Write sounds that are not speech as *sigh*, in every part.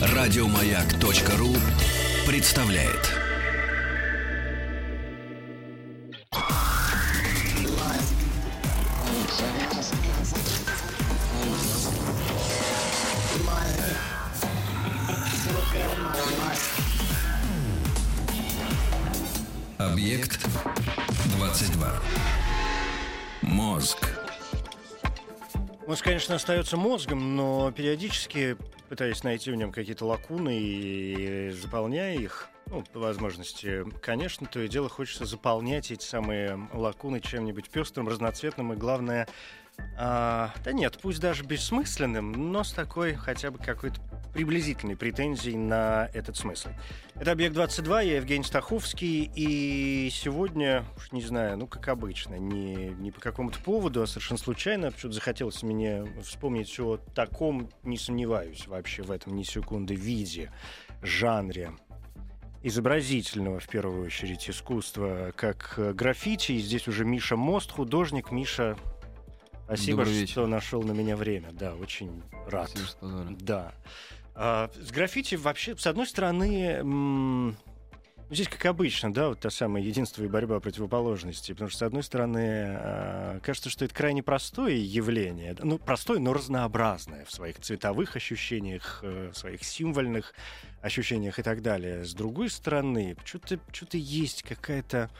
Радиомаяк.ру представляет. Объект 22. Мозг. Мозг, конечно, остается мозгом, но периодически, пытаясь найти в нем какие-то лакуны и заполняя их, ну, по возможности, конечно, то и дело хочется заполнять эти самые лакуны чем-нибудь пестрым, разноцветным и, главное, а, да нет, пусть даже бессмысленным, но с такой хотя бы какой-то приблизительной претензией на этот смысл. Это «Объект-22», я Евгений Стаховский, и сегодня, уж не знаю, ну, как обычно, не, не по какому-то поводу, а совершенно случайно, почему-то захотелось мне вспомнить о таком, не сомневаюсь вообще в этом ни секунды, виде, жанре, изобразительного, в первую очередь, искусства, как граффити. И здесь уже Миша Мост, художник. Миша, спасибо, что нашел на меня время. Да, очень рад. Спасибо, что позвали. Да. А, с граффити вообще, с одной стороны, ну, здесь, как обычно, да, вот та самая единство и борьба противоположностей. Потому что, с одной стороны, а, кажется, что это крайне простое явление. Ну, простое, но разнообразное в своих цветовых ощущениях, э, в своих символьных ощущениях и так далее. С другой стороны, что-то что есть какая-то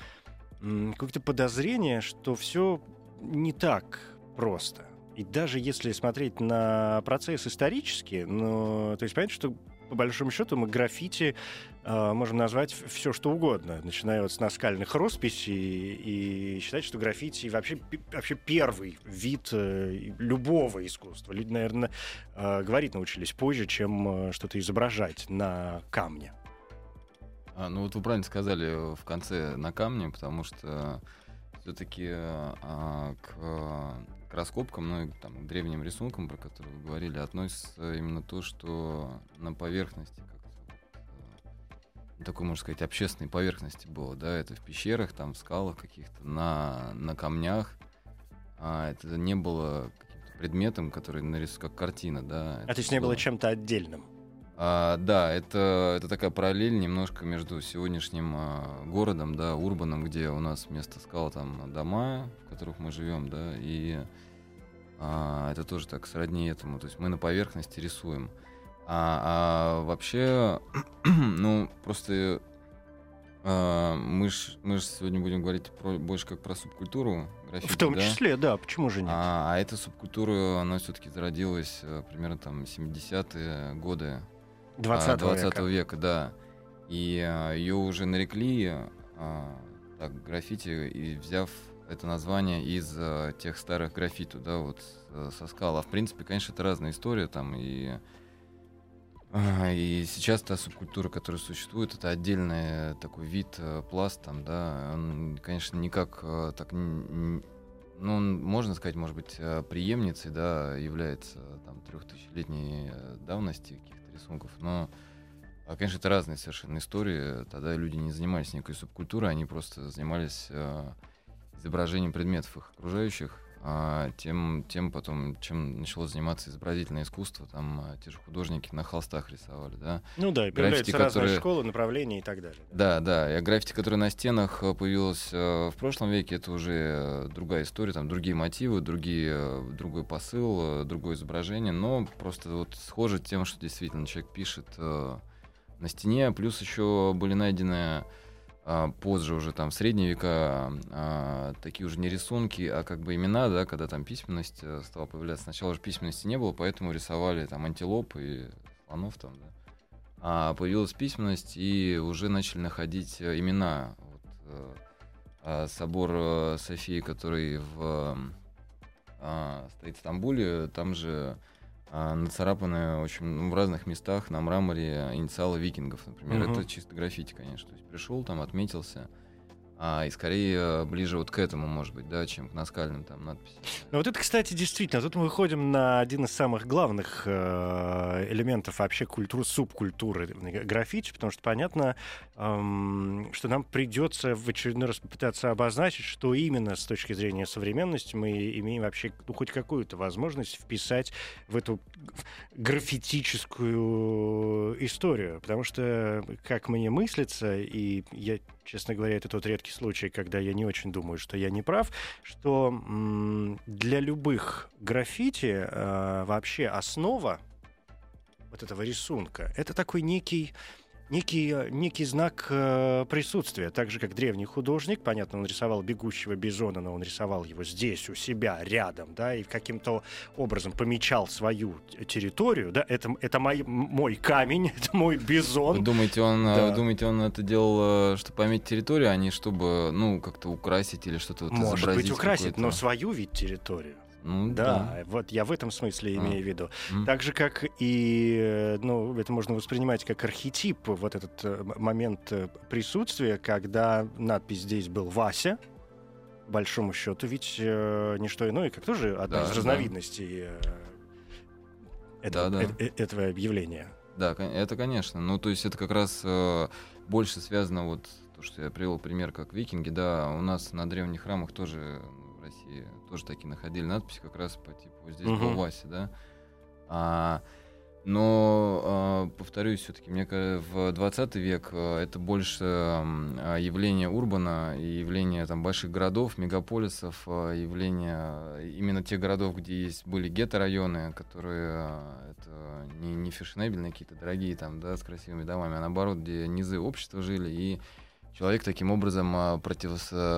какое-то подозрение, что все не так просто. И даже если смотреть на процесс исторически, ну, то есть понятно, что по большому счету мы граффити э, можем назвать все, что угодно, начиная вот с наскальных росписей и считать, что граффити вообще, вообще первый вид э, любого искусства. Люди, наверное, э, говорить научились позже, чем э, что-то изображать на камне. А, ну вот вы правильно сказали в конце на камне, потому что все-таки к, к раскопкам, ну и там, к древним рисункам, про которые вы говорили, относится именно то, что на поверхности как-то вот, э, такой, можно сказать, общественной поверхности было, да, это в пещерах, там, в скалах каких-то, на, на камнях. А это не было каким-то предметом, который нарисован как картина, да. А это то есть не было было- чем-то отдельным. А, да, это, это такая параллель немножко между сегодняшним а, городом, да, Урбаном, где у нас вместо скал там дома, в которых мы живем, да, и а, это тоже так сродни этому. То есть мы на поверхности рисуем. А, а вообще, *clears throat* ну, просто а, мы ж, мы ж сегодня будем говорить про, больше как про субкультуру граффити, В том да? числе, да, почему же нет? А, а эта субкультура, она все-таки зародилась э, примерно там 70-е годы 20 а, 20 века. века, да. И ее уже нарекли а, так, граффити, и взяв это название из а, тех старых граффиту, да, вот э, со скал. А в принципе, конечно, это разная история там, и а, и сейчас та субкультура, которая существует, это отдельный такой вид, э, пласт там, да, он, конечно, никак э, так, ну, он, можно сказать, может быть, преемницей, да, является там трехтысячелетней давности рисунков, но, а, конечно, это разные совершенно истории. Тогда люди не занимались никакой субкультурой, они просто занимались э, изображением предметов их окружающих, тем, тем потом, чем начало заниматься изобразительное искусство, там а, те же художники на холстах рисовали, да. Ну да, и граффити, которые- школы, направления и так далее. Да, да, и граффити, которое на стенах э, появилось э, в прошлом веке, это уже э, другая история, там другие мотивы, другие, другой посыл, другое изображение, но просто вот схоже тем, что действительно человек пишет на стене, плюс еще были найдены а, позже уже там в средние века а, такие уже не рисунки, а как бы имена, да, когда там письменность э, стала появляться. Сначала же письменности не было, поэтому рисовали там антилоп и слонов там, да. А появилась письменность, и уже начали находить э, имена. Вот, э, а, собор Софии, который в, стоит в Стамбуле, там же нацарапаны очень ну, в разных местах на мраморе инициалы викингов, например. Мгм. Это чисто граффити, конечно. То есть пришел там, отметился. А, и скорее ближе вот к этому, может быть, да, чем к наскальным там надписям. Ну вот это, кстати, действительно, тут мы выходим на один из самых главных э, элементов вообще культуры, субкультуры граффити, потому что понятно, эм, что нам придется в очередной раз попытаться обозначить, что именно с точки зрения современности мы имеем вообще ну, хоть какую-то возможность вписать в эту граффитическую историю, потому что как мне мыслится, и я честно говоря, это тот редкий случай, когда я не очень думаю, что я не прав, что для любых граффити э, вообще основа вот этого рисунка это такой некий некий, некий знак э, присутствия. Так же, как древний художник, понятно, он рисовал бегущего бизона, но он рисовал его здесь, у себя, рядом, да, и каким-то образом помечал свою территорию, да, это, это мой, мой камень, *laughs* это мой бизон. Вы думаете, он, э, да. вы думаете, он это делал, э, чтобы пометить территорию, а не чтобы, ну, как-то украсить или что-то вот Может быть, украсить, но свою вид территорию. Ну, да, да, вот я в этом смысле имею в виду. Mm. Так же, как и, э, ну, это можно воспринимать как архетип, вот этот э, момент э, присутствия, когда надпись здесь был «Вася», большому счету, ведь э, не что иное, как тоже одна да, из разновидностей э, этого, да, да. Э, этого явления. Да, это, конечно. Ну, то есть это как раз э, больше связано вот то, что я привел пример, как викинги, да, у нас на древних храмах тоже России тоже такие находили надписи как раз по типу вот здесь угу. был Вася, да. А, но, а, повторюсь, все-таки, мне кажется, в 20 век а, это больше а, явление урбана и явление там, больших городов, мегаполисов, явление именно тех городов, где есть были гетто-районы, которые это не, не фешенебельные какие-то дорогие там, да, с красивыми домами, а наоборот, где низы общества жили и человек таким образом а, против,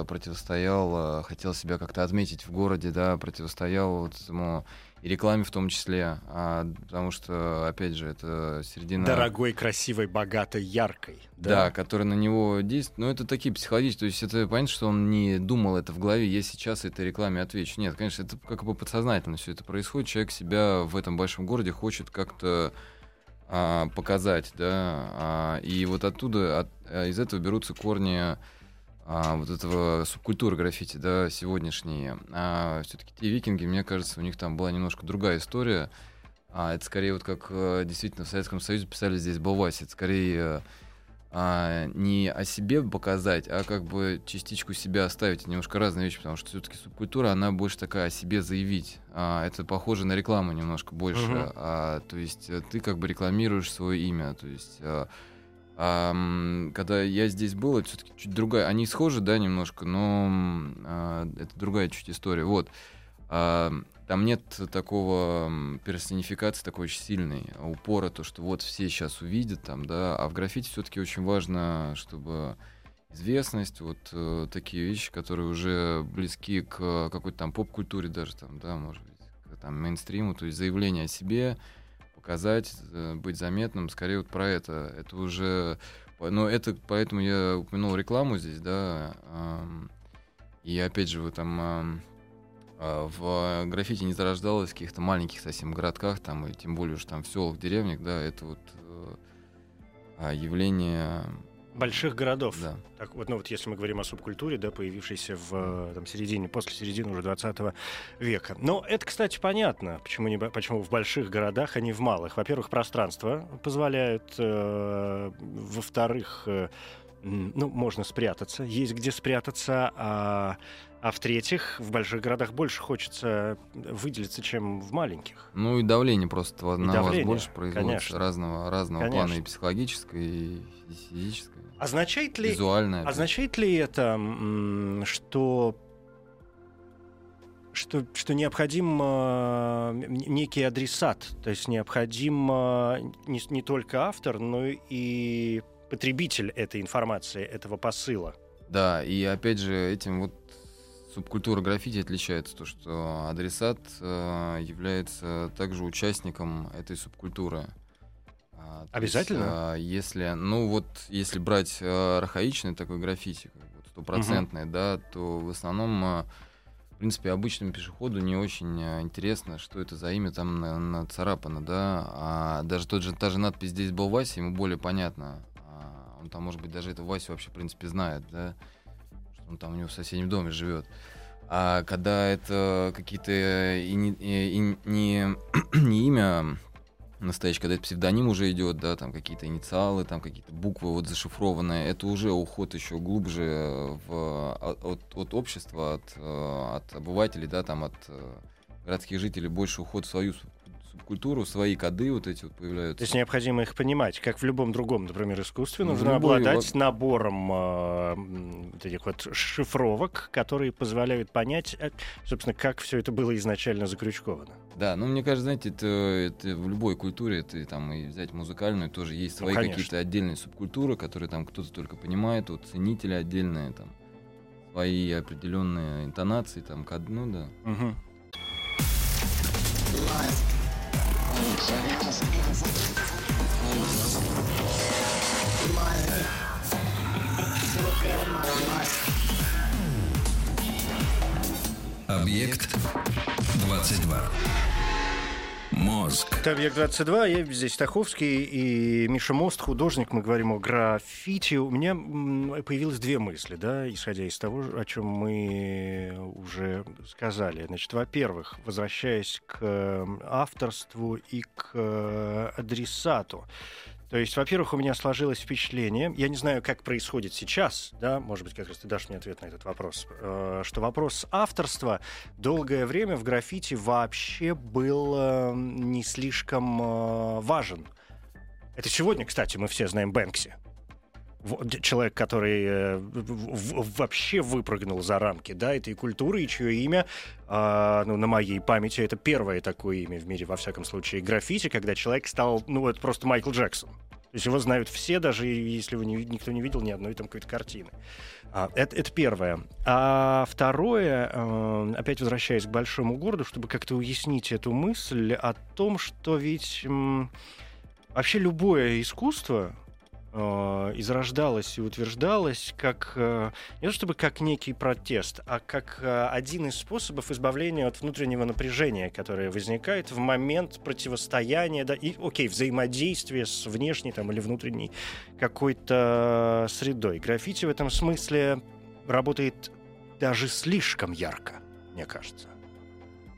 противостоял, а, хотел себя как-то отметить в городе, да, противостоял вот этому и рекламе в том числе, а, потому что, опять же, это середина... Дорогой, красивой, богатой, яркой. Да, да которая на него действует. Но это такие психологические, то есть это понятно, что он не думал это в голове, я сейчас этой рекламе отвечу. Нет, конечно, это как бы подсознательно все это происходит. Человек себя в этом большом городе хочет как-то а, показать, да, а, и вот оттуда, от, а, из этого берутся корни а, вот этого субкультуры граффити, да, сегодняшние. А все-таки те викинги, мне кажется, у них там была немножко другая история. А это скорее вот как э, действительно в Советском Союзе писали здесь Балваси, это скорее а, не о себе показать, а как бы частичку себя оставить. Это немножко разные вещи, потому что все-таки субкультура, она больше такая о себе заявить. А, это похоже на рекламу немножко больше. Uh-huh. А, то есть э, ты как бы рекламируешь свое имя. То есть а, а, когда я здесь был, это все-таки чуть другая. Они схожи, да, немножко, но а, это другая чуть история. Вот. А, там нет такого персонификации такой очень сильной, упора, то, что вот все сейчас увидят там, да, а в граффити все-таки очень важно, чтобы известность, вот э, такие вещи, которые уже близки к какой-то там поп-культуре даже там, да, может быть, к там мейнстриму, то есть заявление о себе, показать, э, быть заметным, скорее вот про это. Это уже, но это, поэтому я упомянул рекламу здесь, да, э, и опять же, вы там а, в граффити не зарождалось в каких-то маленьких совсем городках, там, и тем более уж там в селах, деревнях, да, это вот э, а, явление больших городов. Да. Так вот, ну вот если мы говорим о субкультуре, да, появившейся в э, там, середине, после середины уже 20 века. Но это, кстати, понятно, почему, не, почему в больших городах, а не в малых. Во-первых, пространство позволяет, э, во-вторых, э, ну, можно спрятаться, есть где спрятаться, а а в-третьих, в больших городах больше хочется выделиться, чем в маленьких. Ну и давление просто и на давление, вас больше производится разного, разного Конечно. плана и психологическое, и физическое. Означает ли, визуальное. Означает ли это, что что, что необходим э, некий адресат, то есть необходим э, не, не только автор, но и потребитель этой информации, этого посыла. Да, и опять же этим вот субкультура граффити отличается, то что адресат э, является также участником этой субкультуры. А, Обязательно? Есть, э, если, ну вот, если брать э, архаичный такой граффити, стопроцентный, угу. да, то в основном, э, в принципе, обычному пешеходу не очень э, интересно, что это за имя там нацарапано, да, а даже тот же, та же надпись «Здесь был Вася», ему более понятно. А он там, может быть, даже это Васю вообще, в принципе, знает, да, он там у него в соседнем доме живет. А когда это какие-то и не, и не, *clears throat* не имя настоящее, когда это псевдоним уже идет, да, там какие-то инициалы, там какие-то буквы вот зашифрованные, это уже уход еще глубже в, а, от, от общества, от, э, от обывателей, да, там от э, городских жителей больше уход в свою культуру, свои коды вот эти вот появляются. То есть необходимо их понимать, как в любом другом, например, искусстве, ну, нужно любой, обладать вот... набором э, вот этих вот шифровок, которые позволяют понять, э, собственно, как все это было изначально закрючковано. Да, ну мне кажется, знаете, это, это в любой культуре, это там и взять музыкальную, тоже есть ну, свои ну, какие-то отдельные субкультуры, которые там кто-то только понимает, вот ценители отдельные, там свои определенные интонации, там, ну да. Угу. Объект 22. Мозг. Это «Объект-22», я здесь Таховский и Миша Мост, художник. Мы говорим о граффити. У меня появилось две мысли, да, исходя из того, о чем мы уже сказали. Значит, во-первых, возвращаясь к авторству и к адресату. То есть, во-первых, у меня сложилось впечатление, я не знаю, как происходит сейчас, да, может быть, как раз ты дашь мне ответ на этот вопрос, э, что вопрос авторства долгое время в граффити вообще был э, не слишком э, важен. Это сегодня, кстати, мы все знаем Бэнкси. Человек, который э, вообще выпрыгнул за рамки да, этой культуры, и чье имя, э, ну, на моей памяти, это первое такое имя в мире, во всяком случае, граффити, когда человек стал, ну, это просто Майкл Джексон. То есть его знают все, даже если его не, никто не видел ни одной там какой-то картины. А, это, это первое. А второе, э, опять возвращаясь к большому городу, чтобы как-то уяснить эту мысль о том, что ведь э, вообще любое искусство, изрождалась и утверждалась как э, не то чтобы как некий протест, а как э, один из способов избавления от внутреннего напряжения, которое возникает в момент противостояния, да, и, окей, взаимодействия с внешней там, или внутренней какой-то средой. Граффити в этом смысле работает даже слишком ярко, мне кажется.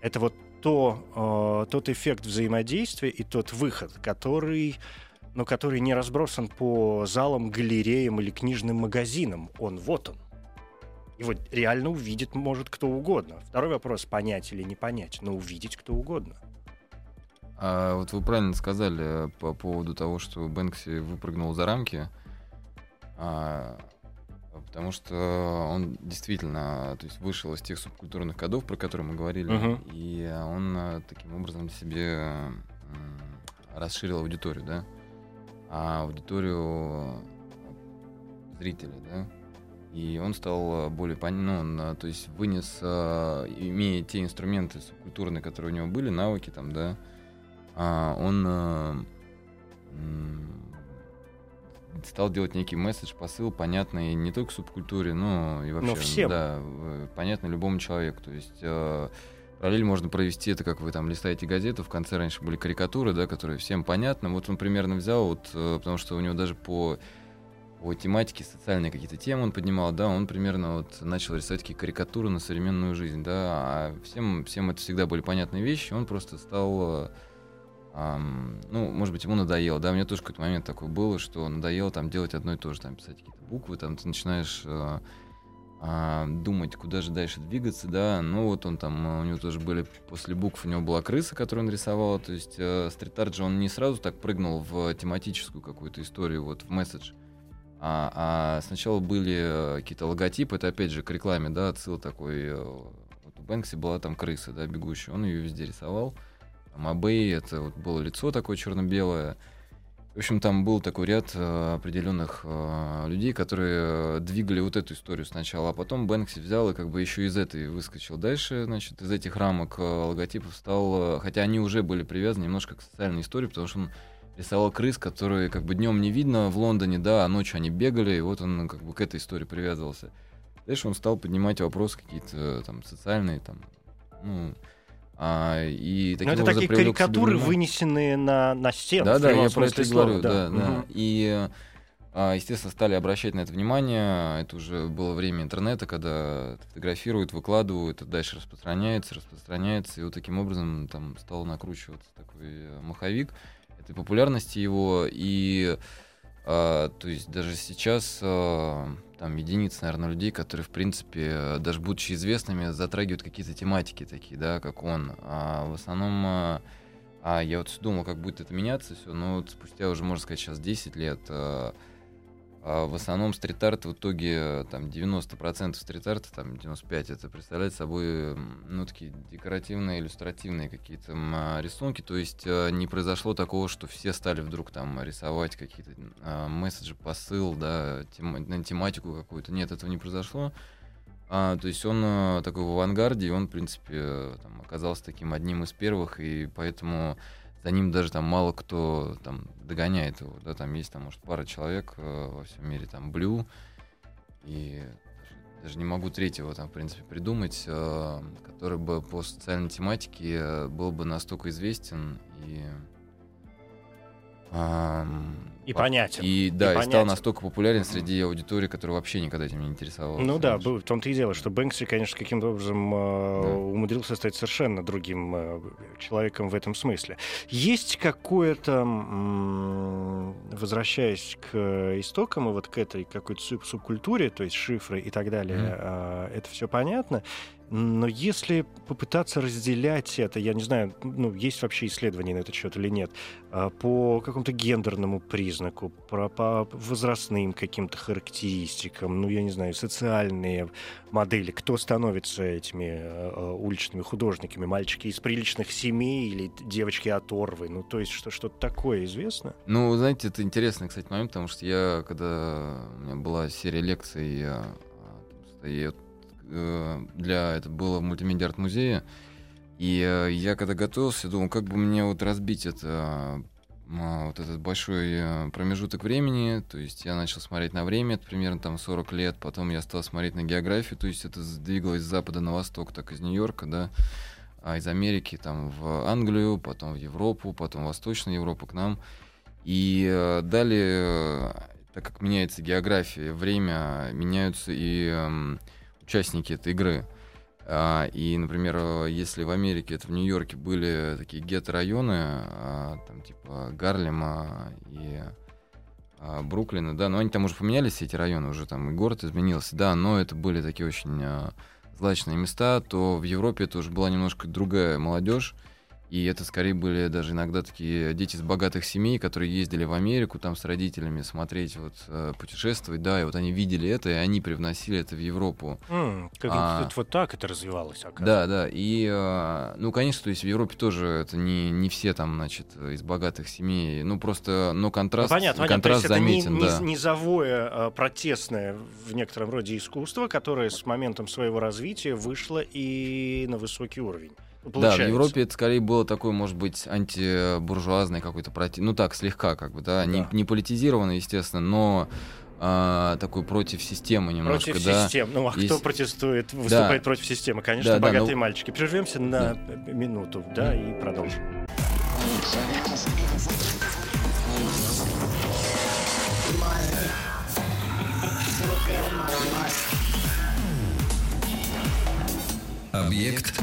Это вот то, э, тот эффект взаимодействия и тот выход, который но который не разбросан по залам, галереям или книжным магазинам. Он вот он. Его реально увидит может кто угодно. Второй вопрос, понять или не понять, но увидеть кто угодно. А вот вы правильно сказали по поводу того, что Бэнкси выпрыгнул за рамки. А, потому что он действительно то есть вышел из тех субкультурных кодов, про которые мы говорили, uh-huh. и он а, таким образом себе расширил аудиторию, да а аудиторию зрителей, да. И он стал более понятен, ну, то есть вынес, имея те инструменты субкультурные, которые у него были, навыки там, да, а, он стал делать некий месседж, посыл, понятный не только субкультуре, но и вообще, но всем. да, понятно любому человеку. То есть Параллель можно провести это, как вы там листаете газету, в конце раньше были карикатуры, да, которые всем понятны. Вот он примерно взял, вот, э, потому что у него даже по, по тематике социальные какие-то темы он поднимал, да, он примерно вот начал рисовать такие карикатуры на современную жизнь, да, а всем, всем это всегда были понятные вещи, он просто стал Um, ну, может быть, ему надоело, да, у меня тоже какой-то момент такой был, что надоело там делать одно и то же, там писать какие-то буквы, там ты начинаешь uh, а, думать, куда же дальше двигаться, да, ну вот он там, у него тоже были, после букв у него была крыса, которую он рисовал, то есть э, стрит-арт же он не сразу так прыгнул в тематическую какую-то историю, вот в месседж, а, а сначала были э, какие-то логотипы, это опять же к рекламе, да, отсыл такой, э, вот у Бэнкси была там крыса, да, бегущая, он ее везде рисовал, там Абэй, это вот было лицо такое черно-белое, в общем, там был такой ряд э, определенных э, людей, которые двигали вот эту историю сначала, а потом Бэнкси взял и как бы еще из этой выскочил дальше, значит, из этих рамок э, логотипов стал, э, хотя они уже были привязаны немножко к социальной истории, потому что он рисовал крыс, которые как бы днем не видно в Лондоне, да, а ночью они бегали, и вот он как бы к этой истории привязывался. Дальше он стал поднимать вопросы какие-то там социальные, там, ну, а, и таким Но это такие карикатуры, вынесенные на, на стену. Да, да, я про это говорю, да. да, угу. И а, естественно, стали обращать на это внимание. Это уже было время интернета, когда фотографируют, выкладывают, это дальше распространяется, распространяется. И вот таким образом там стал накручиваться такой э, маховик этой популярности его. И а, то есть даже сейчас а, там единицы, наверное, людей, которые, в принципе, даже будучи известными, затрагивают какие-то тематики такие, да, как он. А в основном а, а я вот думал, как будет это меняться все, но вот спустя уже, можно сказать, сейчас 10 лет а, а в основном стрит-арт в итоге там 90% стрит-арта, там 95% это представляет собой ну, такие декоративные, иллюстративные какие-то а, рисунки. То есть а, не произошло такого, что все стали вдруг там рисовать какие-то а, месседжи, посыл, да, тем, на тематику какую-то. Нет, этого не произошло. А, то есть он а, такой в авангарде, и он, в принципе, там, оказался таким одним из первых, и поэтому за ним даже там мало кто там догоняет его, да, там есть там, может, пара человек э, во всем мире, там, Блю, и даже, не могу третьего там, в принципе, придумать, э, который бы по социальной тематике э, был бы настолько известен и и понятен. И да, и, и стал настолько популярен среди аудитории, которая вообще никогда этим не интересовалась. Ну да, был, в том-то и дело, что Бэнкси, конечно, каким-то образом э, да. умудрился стать совершенно другим э, человеком в этом смысле. Есть какое-то, м- возвращаясь к истокам и вот к этой какой-то суб- субкультуре, то есть шифры и так далее, mm-hmm. э, это все понятно. Но если попытаться разделять это, я не знаю, ну, есть вообще исследования на этот счет или нет, а, по какому-то гендерному признаку, по, по возрастным каким-то характеристикам, ну, я не знаю, социальные модели, кто становится этими э, уличными художниками, мальчики из приличных семей или девочки оторвы, ну, то есть что, что-то такое известно? Ну, знаете, это интересный, кстати, момент, потому что я, когда у меня была серия лекций, я, Э, для это было в мультимедиа арт-музее. И э, я когда готовился, думал, как бы мне вот разбить это а, вот этот большой э, промежуток времени, то есть я начал смотреть на время, это примерно там 40 лет, потом я стал смотреть на географию, то есть это сдвигалось с запада на восток, так из Нью-Йорка, да, а из Америки там в Англию, потом в Европу, потом в Восточную Европу к нам. И далее, так как меняется география, время, меняются и эм, участники этой игры. А, и, например, если в Америке, это в Нью-Йорке были такие гетто-районы, а, там типа Гарлема и а, Бруклина, да, но они там уже поменялись, эти районы, уже там и город изменился, да, но это были такие очень а, злачные места, то в Европе это уже была немножко другая молодежь, и это скорее были даже иногда такие дети из богатых семей, которые ездили в Америку там с родителями смотреть, вот э, путешествовать, да, и вот они видели это, и они привносили это в Европу. Mm, как а, вот так это развивалось, Да, да, и, э, ну, конечно, то есть в Европе тоже это не, не все там, значит, из богатых семей, ну, просто, но контраст, ну, понятно, контраст понятно. заметен, это не, да. низовое, а, протестное в некотором роде искусство, которое с моментом своего развития вышло и на высокий уровень. Получается. Да, в Европе это скорее было такое, может быть, антибуржуазный какой-то против, ну так слегка, как бы, да, да. Не, не политизированный, естественно, но а, такой против системы немножко, против да. систем. Ну а Есть... кто протестует, выступает да. против системы? Конечно, да, богатые да, ну... мальчики. Прервемся на да. минуту, да, и продолжим. Объект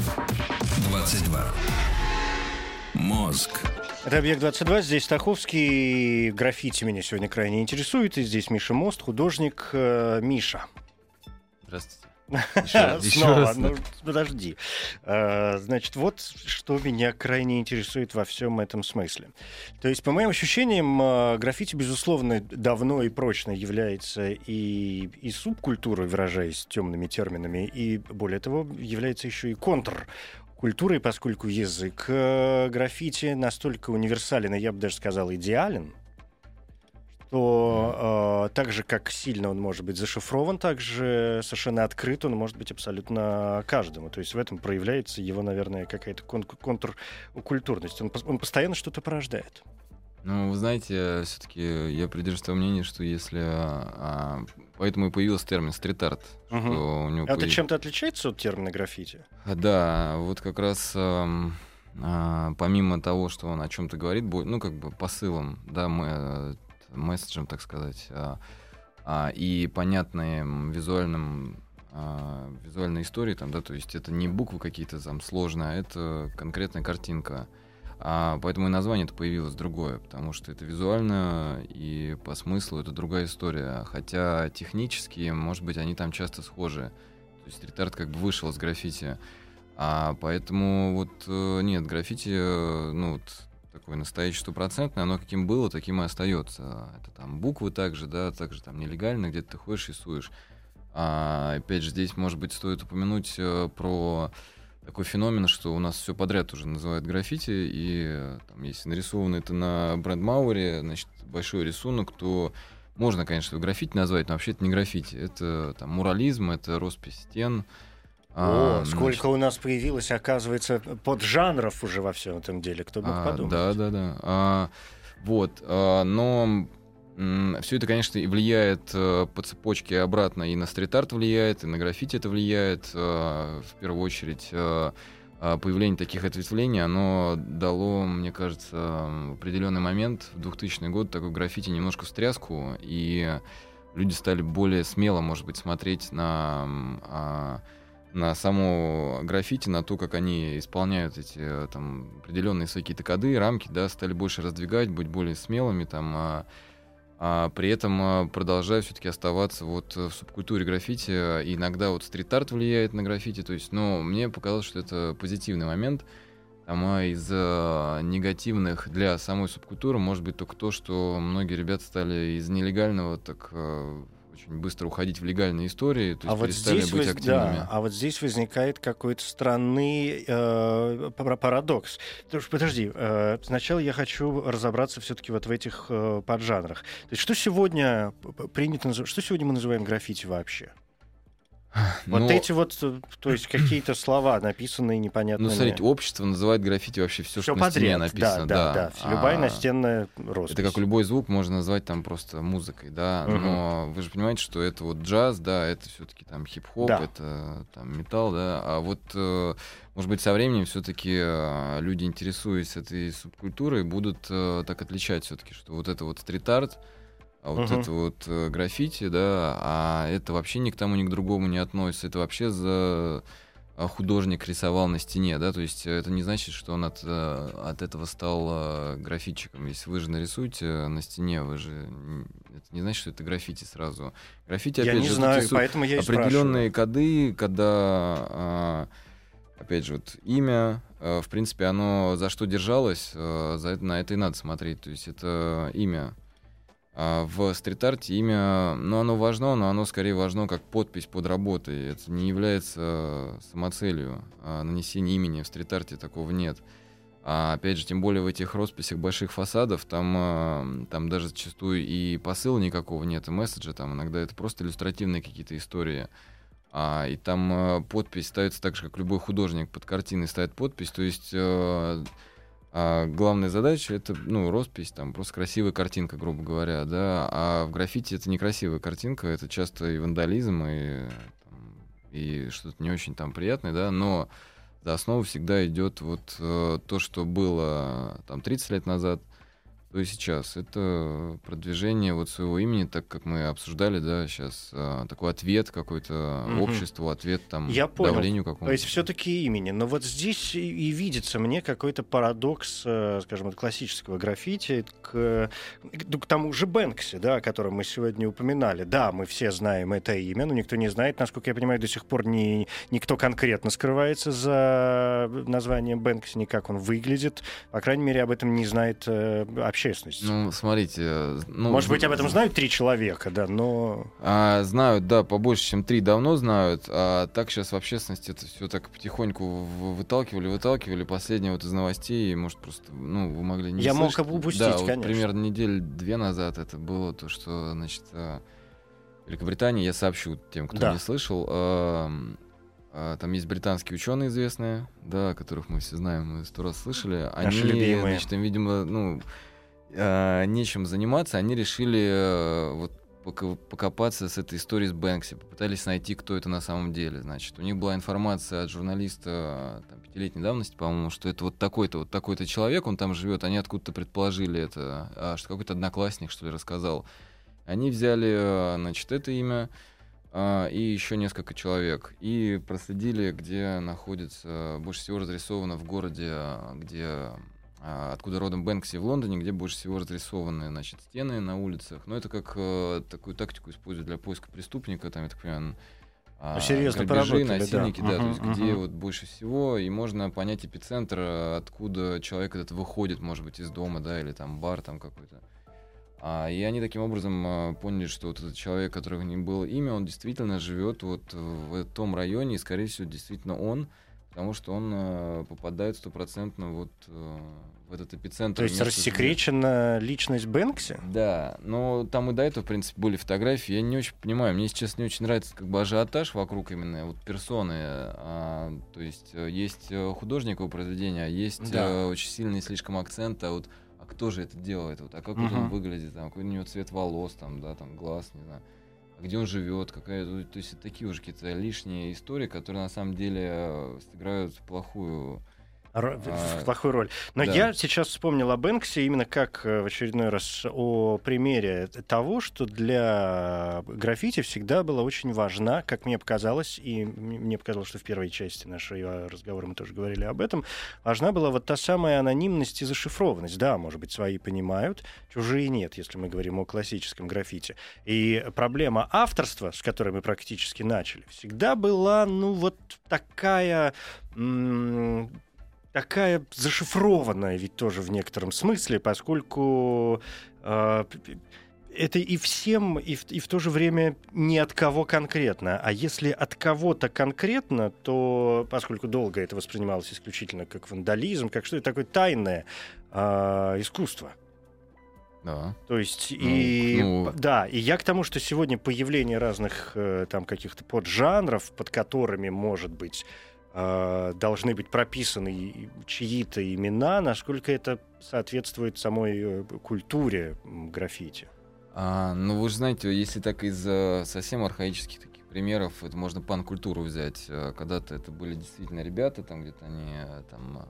22. Мозг. Это «Объект-22», здесь Стаховский. Граффити меня сегодня крайне интересует. И здесь Миша Мост, художник э, Миша. Здравствуйте. *laughs* Снова, ну подожди. А, значит, вот что меня крайне интересует во всем этом смысле. То есть, по моим ощущениям, а, граффити, безусловно, давно и прочно является и, и субкультурой, выражаясь темными терминами, и, более того, является еще и контр культурой, поскольку язык э, граффити настолько универсален, и я бы даже сказал идеален, то э, так же, как сильно он может быть зашифрован, так же совершенно открыт он может быть абсолютно каждому. То есть в этом проявляется его, наверное, какая-то кон- контркультурность. Он, он постоянно что-то порождает. Ну, вы знаете, все-таки я придерживаюсь того мнения, что если... А, поэтому и появился термин стрит-арт. Угу. Что у него а появ... это чем-то отличается от термина граффити? Да, вот как раз... А, а, помимо того, что он о чем-то говорит, ну, как бы посылом, да, мы месседжем, так сказать, а, а, и понятные визуальным а, визуальной истории, там, да, то есть это не буквы какие-то там сложные, а это конкретная картинка. А, поэтому и название это появилось другое, потому что это визуально и по смыслу это другая история. Хотя технически, может быть, они там часто схожи. То есть стрит-арт как бы вышел из граффити. А поэтому вот э, нет, граффити, э, ну вот такое настоящее стопроцентное, оно каким было, таким и остается. Это там буквы также, да, также там нелегально, где-то ты ходишь, рисуешь. А, опять же, здесь, может быть, стоит упомянуть э, про такой феномен, что у нас все подряд уже называют граффити, и там, если нарисовано это на бренд Мауре, значит, большой рисунок, то можно, конечно, граффити назвать, но вообще это не граффити. Это там мурализм, это роспись стен. О, а, сколько значит... у нас появилось, оказывается, поджанров уже во всем этом деле, кто бы а, подумал. Да, да, да. А, вот, а, но все это, конечно, влияет э, по цепочке обратно и на стрит-арт влияет, и на граффити это влияет. Э, в первую очередь, э, появление таких ответвлений, оно дало, мне кажется, в определенный момент, в 2000 год, такой граффити немножко встряску, и люди стали более смело, может быть, смотреть на а, на само граффити, на то, как они исполняют эти там определенные какие-то коды, рамки, да, стали больше раздвигать, быть более смелыми, там, а, при этом а, продолжаю все-таки оставаться вот в субкультуре граффити. иногда вот стрит-арт влияет на граффити, то есть, но мне показалось, что это позитивный момент. Там а из а, негативных для самой субкультуры может быть только то, что многие ребята стали из нелегального так очень быстро уходить в легальные истории, то есть а вот здесь быть воз... активными. Да, а вот здесь возникает какой-то странный э, парадокс. Подожди, э, сначала я хочу разобраться все-таки вот в этих э, поджанрах. То есть что сегодня принято что сегодня мы называем граффити вообще? Вот Но... эти вот, э, то есть какие-то слова написанные непонятно. Ну, смотрите, общество называет граффити вообще все, что подряд. на стене написано. Да, да, да. Любая а, настенная роспись. Это как любой звук можно назвать там просто музыкой, да. Угу. Но вы же понимаете, что это вот джаз, да, это все-таки там хип-хоп, да. это там металл, да. А вот, э, может быть, со временем все-таки э, люди, интересуясь этой субкультурой, будут так отличать все-таки, что вот это вот стрит-арт, а вот uh-huh. это вот э, граффити, да, а это вообще ни к тому, ни к другому не относится. Это вообще за а, художник рисовал на стене, да, то есть это не значит, что он от, э, от этого стал э, граффитчиком. Если вы же нарисуете на стене, вы же это не значит, что это граффити сразу. Граффити, опять я не же, знаю, поэтому я определенные коды, когда а, опять же, вот имя, в принципе, оно за что держалось, за это, на это и надо смотреть. То есть это имя а в стрит-арте имя, ну, оно важно, но оно скорее важно как подпись под работой. Это не является самоцелью. А нанесения имени в стрит-арте такого нет. А опять же, тем более в этих росписях больших фасадов, там, а, там даже зачастую и посыла никакого нет, и месседжа, там иногда это просто иллюстративные какие-то истории. А, и там а, подпись ставится так же, как любой художник под картиной ставит подпись, то есть а главная задача это, ну, роспись, там, просто красивая картинка, грубо говоря, да. А в граффити это некрасивая картинка, это часто и вандализм, и, и что-то не очень там приятное, да, но за основу всегда идет вот э, то, что было там 30 лет назад, то и сейчас. Это продвижение вот своего имени, так как мы обсуждали, да, сейчас а, такой ответ какой-то угу. обществу, ответ там Я понял. давлению какому-то. То есть все-таки имени. Но вот здесь и видится мне какой-то парадокс, э, скажем, от классического граффити к, к тому же Бэнкси, да, о котором мы сегодня упоминали. Да, мы все знаем это имя, но никто не знает, насколько я понимаю, до сих пор ни, никто конкретно скрывается за названием Бэнкси, ни как он выглядит. По крайней мере, об этом не знает э, общественность. Ну, смотрите... Ну, Может быть, об этом знают три человека, да, но... А, знают, да, побольше, чем три давно знают, а так сейчас в общественности это все так потихоньку выталкивали, выталкивали. Последнее вот из новостей, может, просто, ну, вы могли не Я слышать. мог упустить, да, конечно. Вот примерно недели две назад это было то, что, значит, а, Великобритания, я сообщу тем, кто да. не слышал, а, там есть британские ученые известные, да, которых мы все знаем, мы сто раз слышали. Наши Они, любимые. значит, им, видимо, ну, э, нечем заниматься, они решили э, вот покопаться с этой историей с Бэнкси, попытались найти, кто это на самом деле. Значит, у них была информация от журналиста там, пятилетней давности, по-моему, что это вот такой-то, вот такой-то человек, он там живет, они откуда-то предположили это, а, что какой-то одноклассник, что ли, рассказал. Они взяли, значит, это имя, а, и еще несколько человек. И проследили, где находится, больше всего разрисовано в городе, где откуда родом Бэнкси в Лондоне, где больше всего разрисованы значит, стены на улицах. Но это как э, такую тактику используют для поиска преступника, там, я так понимаю, а, ну, серьезно грабежи, насильники, да, да uh-huh, то есть uh-huh. где вот больше всего, и можно понять эпицентр, откуда человек этот выходит, может быть, из дома, да, или там бар там какой-то. А, и они таким образом а, поняли, что вот этот человек, которого не было имя, он действительно живет вот в том районе, и, скорее всего, действительно он, потому что он а, попадает стопроцентно вот а, в этот эпицентр. То есть рассекречена где... личность Бэнкси? Да, но там и до этого, в принципе, были фотографии. Я не очень понимаю, мне, сейчас не очень нравится как бы ажиотаж вокруг именно вот персоны. А, то есть э, есть э, художниковое произведение, а есть да. а, очень сильный слишком акцент, а вот кто же это делает, вот, а как uh-huh. он выглядит, там, какой у него цвет волос, там, да, там, глаз, не знаю, а где он живет, какая, то есть такие уже какие-то лишние истории, которые на самом деле э, сыграют плохую Р- а, плохую роль. Но да. я сейчас вспомнил о Бэнксе именно как э, в очередной раз о примере того, что для граффити всегда была очень важна, как мне показалось, и мне показалось, что в первой части нашего разговора мы тоже говорили об этом, важна была вот та самая анонимность и зашифрованность. Да, может быть, свои понимают, чужие нет, если мы говорим о классическом граффити. И проблема авторства, с которой мы практически начали, всегда была, ну, вот такая такая зашифрованная ведь тоже в некотором смысле, поскольку э, это и всем, и в, и в то же время не от кого конкретно. А если от кого-то конкретно, то, поскольку долго это воспринималось исключительно как вандализм, как что-то такое тайное э, искусство. Да. То есть ну, и ну... да, и я к тому, что сегодня появление разных э, там каких-то поджанров, под которыми может быть должны быть прописаны чьи-то имена, насколько это соответствует самой э, культуре граффити? А, ну, вы же знаете, если так из э, совсем архаических таких примеров, это можно пан-культуру взять. Э, когда-то это были действительно ребята, там где-то они там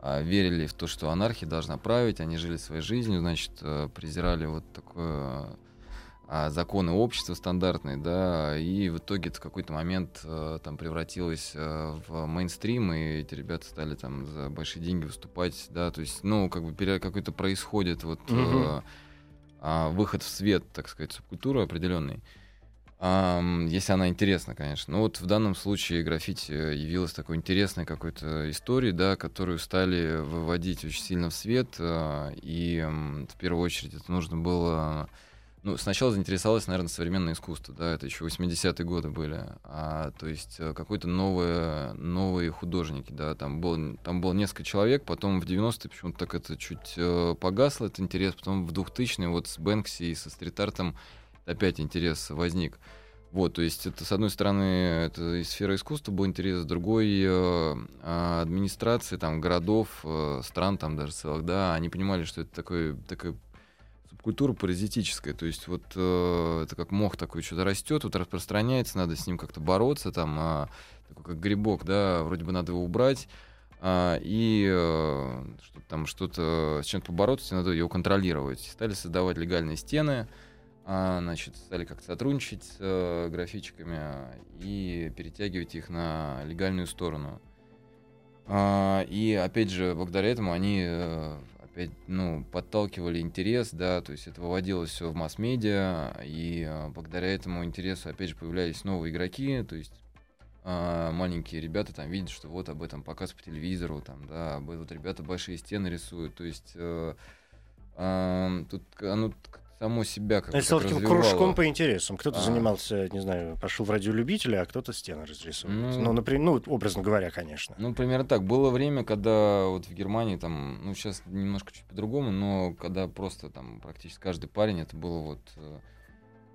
а, верили в то, что анархия должна править, они жили своей жизнью, значит, презирали вот такое а, законы общества стандартные, да, и в итоге это в какой-то момент э, там превратилось э, в мейнстрим, и эти ребята стали там за большие деньги выступать, да, то есть, ну, как бы какой-то происходит вот э, э, выход в свет, так сказать, субкультуры определенный. Um, если она интересна, конечно. Но вот в данном случае граффити явилась такой интересной какой-то историей, да, которую стали выводить очень сильно в свет. Uh, и в первую очередь это нужно было ну, сначала заинтересовалась, наверное, современное искусство, да, это еще 80-е годы были, а, то есть э, какой-то новые, новые художники, да, там, был, там было несколько человек, потом в 90-е почему-то так это чуть э, погасло, этот интерес, потом в 2000-е вот с Бэнкси и со стрит-артом опять интерес возник. Вот, то есть это, с одной стороны, это и сфера искусства был интерес, с другой э, администрации, там, городов, э, стран, там даже целых, да, они понимали, что это такой, такой культура паразитическая, то есть вот э, это как мох такой что-то растет, вот распространяется, надо с ним как-то бороться, там, а, такой как грибок, да, вроде бы надо его убрать, а, и э, что там что-то с чем-то побороться, надо его контролировать. Стали создавать легальные стены, а, значит, стали как-то сотрудничать с э, графичиками и перетягивать их на легальную сторону. И опять же, благодаря этому они э, опять, ну, подталкивали интерес, да, то есть это выводилось все в масс-медиа, и а, благодаря этому интересу, опять же, появлялись новые игроки, то есть а, маленькие ребята там видят, что вот об этом показ по телевизору, там, да, вот ребята большие стены рисуют, то есть э, э, тут оно само себя как-то стал таким кружком по интересам. Кто-то а. занимался, не знаю, пошел в радиолюбителя, а кто-то стены разрисовывает. Ну, ну, например, ну, образно говоря, конечно. Ну, примерно так. Было время, когда вот в Германии там, ну, сейчас немножко чуть по-другому, но когда просто там практически каждый парень, это было вот э,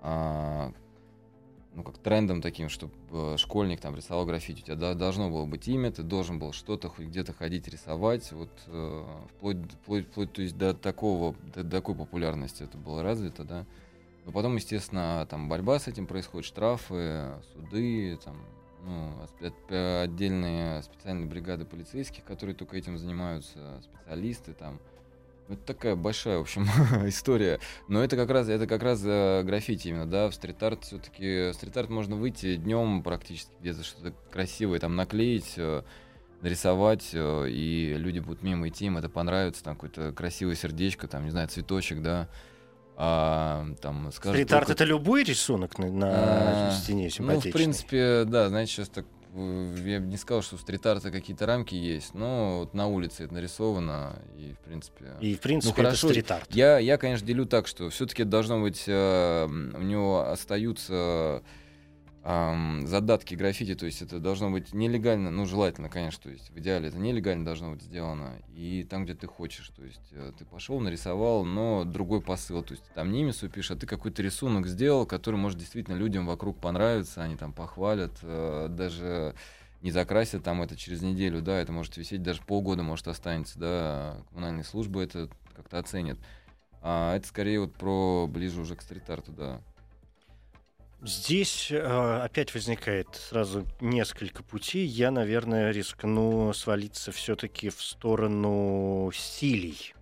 а, ну, как трендом таким, чтобы э, школьник там рисовал граффити, у тебя должно было быть имя, ты должен был что-то хоть где-то ходить рисовать, вот э, вплоть, вплоть, вплоть, то есть до такого, до такой популярности это было развито, да. Но потом, естественно, там борьба с этим происходит, штрафы, суды, там, ну, отдельные специальные бригады полицейских, которые только этим занимаются, специалисты там. Это такая большая, в общем, *laughs* история. Но это как раз, это как раз э, граффити именно, да. В стрит-арт все-таки стрит-арт можно выйти днем практически где-то что-то красивое там наклеить, э, нарисовать, э, и люди будут мимо идти, им это понравится, там какое-то красивое сердечко, там, не знаю, цветочек, да. А, там, скажем, Стрит-арт только... это любой рисунок на, на а, стене симпатичный? Ну, в принципе, да, знаете, сейчас так э, я бы не сказал, что у стрит-арта какие-то рамки есть, но вот на улице это нарисовано, и в принципе... И в принципе ну, хорошо, это стрит-арт. Я, я, конечно, делю так, что все-таки должно быть, э, у него остаются задатки граффити, то есть это должно быть нелегально, ну, желательно, конечно, то есть в идеале это нелегально должно быть сделано, и там, где ты хочешь, то есть э, ты пошел, нарисовал, но другой посыл, то есть там не имя пишешь, а ты какой-то рисунок сделал, который, может, действительно людям вокруг понравится, они там похвалят, э, даже не закрасят там это через неделю, да, это может висеть даже полгода, может, останется, да, коммунальные службы это как-то оценят. А это скорее вот про ближе уже к стрит-арту, да. Здесь э, опять возникает сразу несколько путей. Я, наверное, рискну свалиться все-таки в сторону стилей.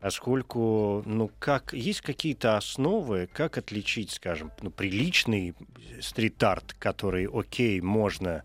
Поскольку, ну, как есть какие-то основы, как отличить, скажем, ну, приличный стрит-арт, который, окей, можно Э,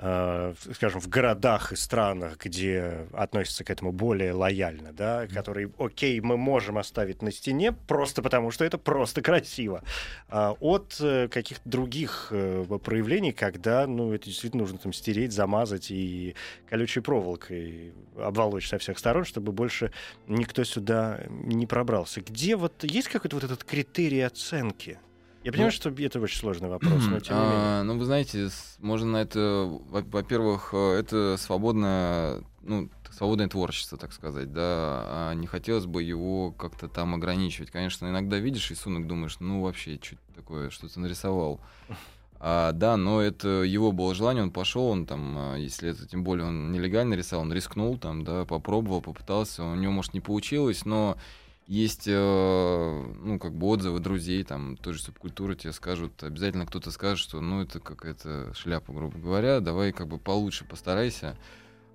скажем, в городах и странах, где относятся к этому более лояльно, да, которые, окей, мы можем оставить на стене просто потому, что это просто красиво, а от э, каких-то других э, проявлений, когда, ну, это действительно нужно там стереть, замазать и колючей проволокой обволочь со всех сторон, чтобы больше никто сюда не пробрался. Где вот есть какой-то вот этот критерий оценки? Я понимаю, ну, что это очень сложный *clears throat* вопрос, но тем не менее. А, ну, вы знаете, можно на это, во-первых, э, это свободное, ну, свободное творчество, так сказать, да, а не хотелось бы его как-то там ограничивать. Конечно, иногда видишь рисунок, думаешь, ну, вообще, что такое, что ты нарисовал. *laughs* А, да, но это его было желание, он пошел, он там, а, если это тем более он нелегально рисовал, он рискнул там, да, попробовал, попытался, у него, может, не получилось, но есть, э, ну, как бы отзывы друзей, там, той же субкультуры тебе скажут, обязательно кто-то скажет, что, ну, это какая-то шляпа, грубо говоря, давай как бы получше постарайся.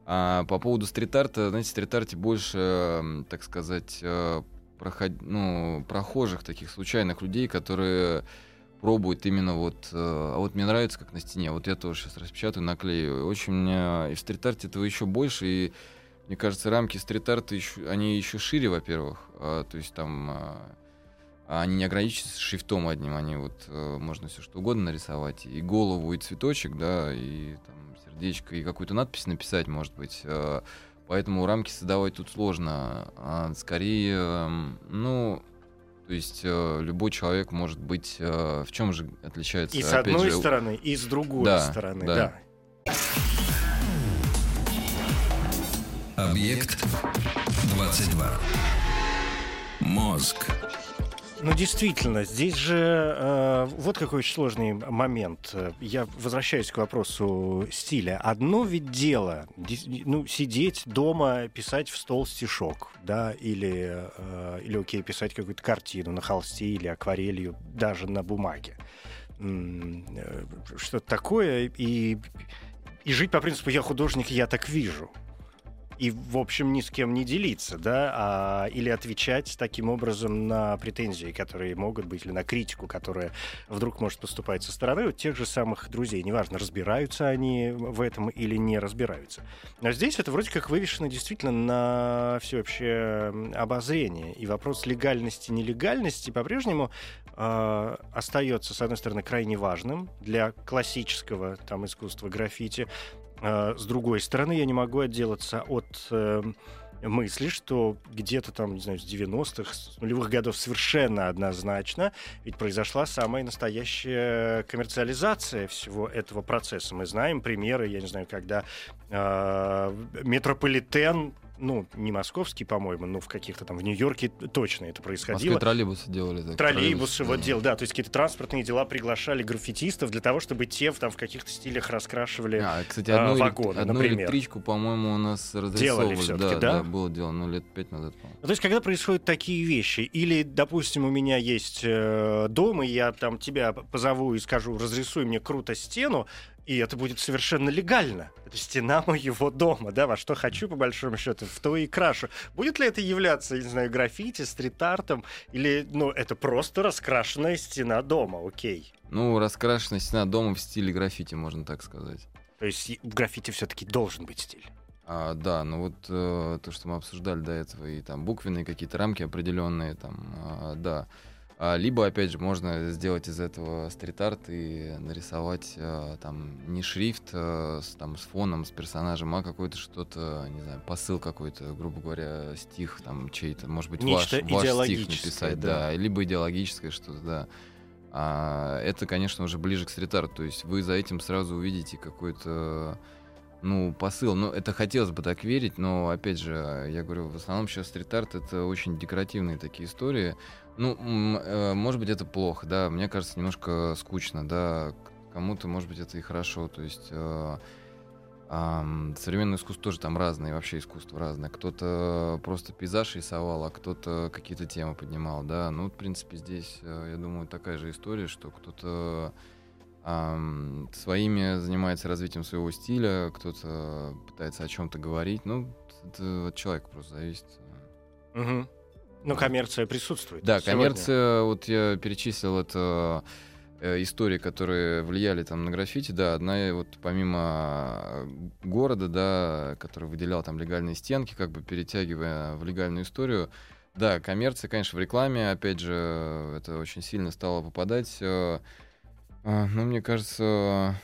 А по поводу стрит-арта, знаете, в стрит-арте больше, так сказать, э, проход... ну, прохожих, таких случайных людей, которые пробуют именно вот, э, а вот мне нравится, как на стене, вот я тоже сейчас распечатаю, наклею. Очень и в стрит-арте этого еще больше, и мне кажется, рамки стрит-арта еще, они еще шире, во-первых. А, то есть там а, они не ограничиваются шрифтом одним, они вот а, можно все что угодно нарисовать. И голову, и цветочек, да, и там сердечко, и какую-то надпись написать, может быть. А, поэтому рамки создавать тут сложно. А, скорее, ну, то есть э, любой человек может быть... Э, в чем же отличается? И с одной же... стороны, и с другой да, стороны, да. да. Объект 22. Мозг. Ну, действительно, здесь же э, вот какой очень сложный момент. Я возвращаюсь к вопросу стиля. Одно ведь дело, ну, сидеть дома, писать в стол стишок, да, или, э, или окей, писать какую-то картину на холсте или акварелью, даже на бумаге. Э, что-то такое, и, и жить по принципу «я художник, я так вижу» и, в общем, ни с кем не делиться, да, а, или отвечать таким образом на претензии, которые могут быть, или на критику, которая вдруг может поступать со стороны вот тех же самых друзей. Неважно, разбираются они в этом или не разбираются. Но здесь это вроде как вывешено действительно на всеобщее обозрение. И вопрос легальности, нелегальности по-прежнему э, остается, с одной стороны, крайне важным для классического там искусства граффити, а, с другой стороны, я не могу отделаться от э, мысли, что где-то там, не знаю, с 90-х, с нулевых годов совершенно однозначно ведь произошла самая настоящая коммерциализация всего этого процесса. Мы знаем примеры, я не знаю, когда э, метрополитен ну, не московский, по-моему, но в каких-то там, в Нью-Йорке точно это происходило. Москве троллейбусы делали. Так, троллейбусы вот делал, да, то есть какие-то транспортные дела приглашали граффитистов для того, чтобы те в, там в каких-то стилях раскрашивали а, кстати, одну, а, вагоны, одну например. электричку, по-моему, у нас разрисовывали. Делали да, да? да, было дело, ну, лет пять назад, по-моему. Ну, то есть, когда происходят такие вещи, или, допустим, у меня есть э, дом, и я там тебя позову и скажу, разрисуй мне круто стену, и это будет совершенно легально. Это стена моего дома, да, во что хочу, по большому счету, в то и крашу. Будет ли это являться, не знаю, граффити, стрит-артом, или, ну, это просто раскрашенная стена дома, окей. Ну, раскрашенная стена дома в стиле граффити, можно так сказать. То есть в граффити все-таки должен быть стиль. А, да, ну вот э, то, что мы обсуждали до этого, и там буквенные какие-то рамки определенные, там, а, да. А, либо, опять же, можно сделать из этого стрит-арт и нарисовать а, там не шрифт а, с, там, с фоном, с персонажем, а какой-то что-то, не знаю, посыл какой-то, грубо говоря, стих там чей-то, может быть, Нечто ваш, ваш стих написать, да. да. либо идеологическое что-то, да. А, это, конечно, уже ближе к стрит-арту, то есть вы за этим сразу увидите какой-то ну, посыл. Ну, это хотелось бы так верить, но, опять же, я говорю, в основном сейчас стрит-арт — это очень декоративные такие истории. Ну, э, может быть, это плохо, да, мне кажется, немножко скучно, да, кому-то, может быть, это и хорошо, то есть... э, современное искусство тоже там разное, вообще искусство разное. Кто-то просто пейзаж рисовал, а кто-то какие-то темы поднимал, да. Ну, в принципе, здесь, э, я думаю, такая же история, что кто-то своими занимается развитием своего стиля, кто-то пытается о чем-то говорить. Ну, это от человека просто зависит. Мгм. Ну, коммерция присутствует. Да, сегодня. коммерция, вот я перечислил это э, истории, которые влияли там на граффити, да, одна вот помимо э, города, да, который выделял там легальные стенки, как бы перетягивая в легальную историю, да, коммерция, конечно, в рекламе, опять же, это очень сильно стало попадать. А, Ну, мне кажется,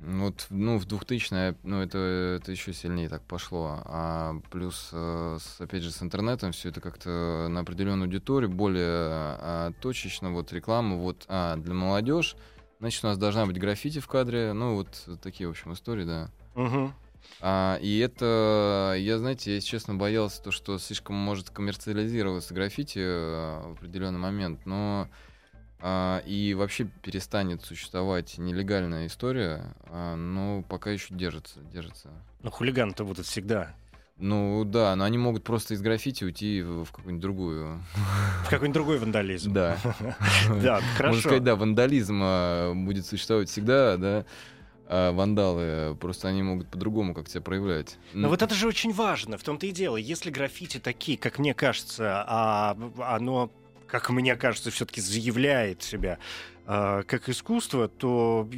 вот, ну, в 2000 ну, это, это еще сильнее так пошло. А плюс, э, с- опять же, с интернетом все это как-то на определенную аудиторию, более а, точечно, вот реклама, вот, а, для молодежь, значит, у нас должна быть граффити в кадре, ну, вот такие, в общем, истории, да. Мгм. А, и это, я, знаете, я, если честно, боялся то, что слишком может коммерциализироваться граффити э, в определенный момент, но а, и вообще перестанет существовать нелегальная история, а, но пока еще держится, держится. Ну, хулиганы-то будут всегда. Ну да, но они могут просто из граффити уйти в, в какую-нибудь другую. В какой-нибудь другой вандализм. Да. *laughs* Да, Можно хорошо. сказать, да, вандализм а, будет существовать всегда, да. а вандалы просто они могут по-другому как себя проявлять. Но вот это же очень важно, в том-то и дело. Если граффити такие, как мне кажется, а оно, как мне кажется, все-таки заявляет себя а, как искусство, то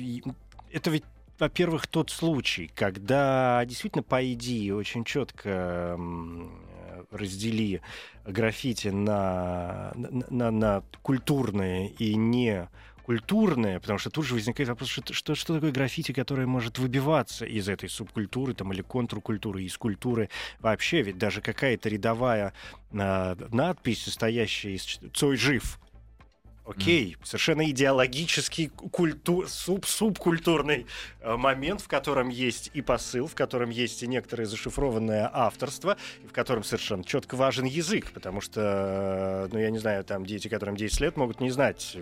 это ведь во-первых, тот случай, когда действительно по идее очень четко раздели граффити на, на, на- на культурное и не культурное, потому что тут же возникает вопрос, что, что, что такое граффити, которое может выбиваться из этой субкультуры там, или контркультуры, из культуры вообще, ведь даже какая-то рядовая а, надпись, состоящая из «Цой жив», Окей, совершенно идеологический культу... суб субкультурный э, момент, в котором есть и посыл, в котором есть и некоторое зашифрованное авторство, и в котором совершенно четко важен язык, потому что, э, ну, я не знаю, там дети, которым 10 лет, могут не знать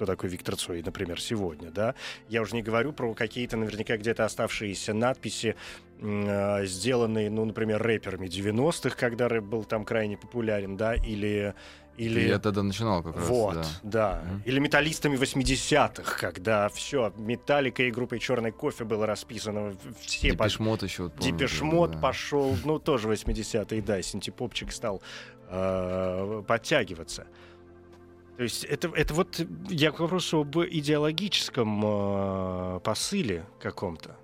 кто такой Виктор Цой, например, сегодня, да. Я уже не говорю про какие-то наверняка где-то оставшиеся надписи, э, сделанные, ну, например, рэперами 90-х, когда рэп был там крайне популярен, да, или... или... Я тогда начинал как раз. Вот, да. да. Мгм. Или металлистами 80-х, когда все, металлика и группой Черный кофе было расписано. Все по- Депешмот еще вот помню, Депешмот да. пошел, ну, тоже 80-е, да, синтепопчик стал э, подтягиваться. То есть это, это вот я к вопросу об идеологическом э, посыле каком-то.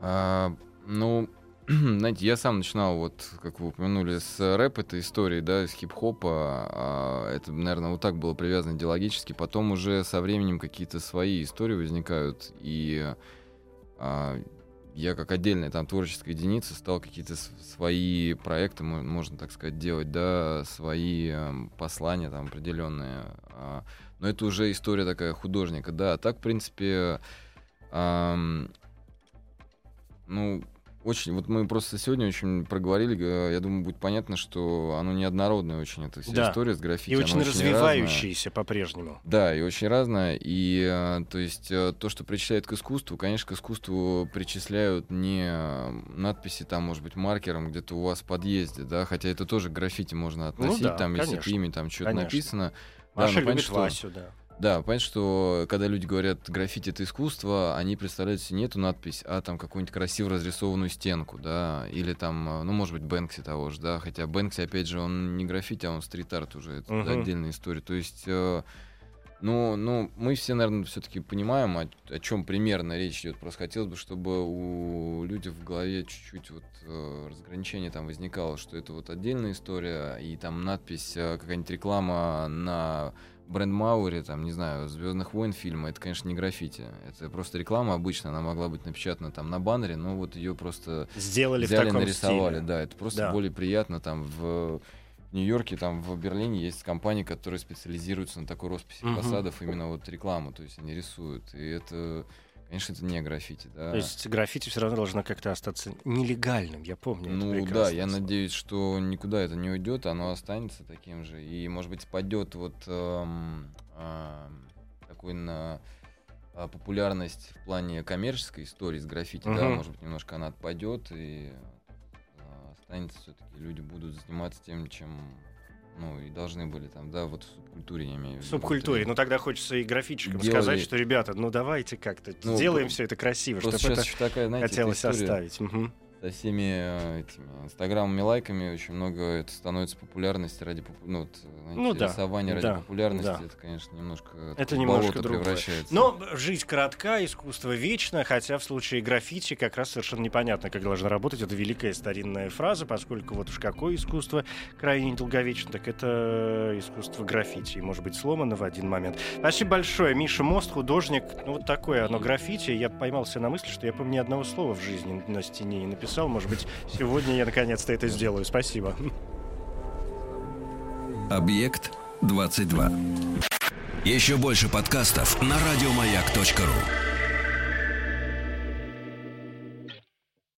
А, ну, *clears throat* знаете, я сам начинал, вот, как вы упомянули, с рэп этой истории, да, с хип-хопа. А, это, наверное, вот так было привязано идеологически. Потом уже со временем какие-то свои истории возникают. И а, я как отдельная там творческая единица стал какие-то свои проекты, мо- можно так сказать, делать, да, свои эм, послания там определенные. А, но это уже история такая художника, да. А так, в принципе, ам, ну, очень, вот мы просто сегодня очень проговорили, э, я думаю, будет понятно, что оно неоднородное очень, эта вся Да. история с граффити. И очень разная. развивающиеся по-прежнему. Да, и очень разное. И э, то есть э, то, что причисляют к искусству, конечно, к искусству причисляют не надписи, там, может быть, маркером где-то у вас в подъезде, да, хотя это тоже к граффити можно относить, Ну да, там, если конечно. ими там что-то написано. Маша ну, понятно, любит что- Васю, да. Да, понятно, что когда люди говорят граффити это искусство, они представляют себе не эту надпись, а там какую-нибудь красиво разрисованную стенку, да, или там, э, ну, может быть, Бэнкси того же, да, хотя Бэнкси, опять же, он не граффити, а он стрит-арт уже, это Мгм. отдельная история. То есть, э, ну, ну, мы все, наверное, все-таки понимаем, о, о чем примерно речь идет. Просто хотелось бы, чтобы у людей в голове чуть-чуть вот э, разграничение там возникало, что это вот отдельная история, и там надпись, э, какая-нибудь реклама на бренд Маури, там, не знаю, Звездных войн фильма, это, конечно, не граффити. Это просто реклама обычно, она могла быть напечатана там на баннере, но вот ее просто Сделали взяли, в таком нарисовали. стиле. Да, это просто Да. более приятно там в Нью-Йорке, там в Берлине есть компании, которые специализируются на такой росписи Мгм. фасадов, именно вот рекламу, то есть они рисуют. И это, конечно, это не граффити, да. То есть граффити все равно должно как-то остаться нелегальным, я помню. Ну да, я слово. надеюсь, что никуда это не уйдет, оно останется таким же. И, может быть, спадет вот эм, эм, такой на а, популярность в плане коммерческой истории с граффити, да, Мгм. может быть, немножко она отпадет, и э, останется все-таки, люди будут заниматься тем, чем ну, и должны были там, да, вот в субкультуре, я имею в В виду. субкультуре. Вот, Ну тогда хочется и графичикам Делали- сказать, что, ребята, ну давайте как-то Ну, сделаем все это красиво, чтобы сейчас это такая, знаете, хотелось история оставить. Со всеми э, этими инстаграмами, лайками очень много это становится популярности ради ну, вот, знаете, Ну да, рисования ради да, популярности. да. Это, конечно, немножко Это немножко другое. превращается. Но жизнь коротка, искусство вечно, хотя в случае граффити как раз совершенно непонятно, как должна работать эта великая старинная фраза, поскольку вот уж какое искусство крайне недолговечно, так это искусство граффити, и может быть сломано в один момент. Спасибо большое. Миша Мост, художник. Ну вот такое оно граффити. Я поймался на мысли, что я, по-моему, ни одного слова в жизни на стене не написал. Может быть, сегодня я наконец-то это сделаю. Спасибо. Объект 22. Еще больше подкастов на радиомаяк.ру.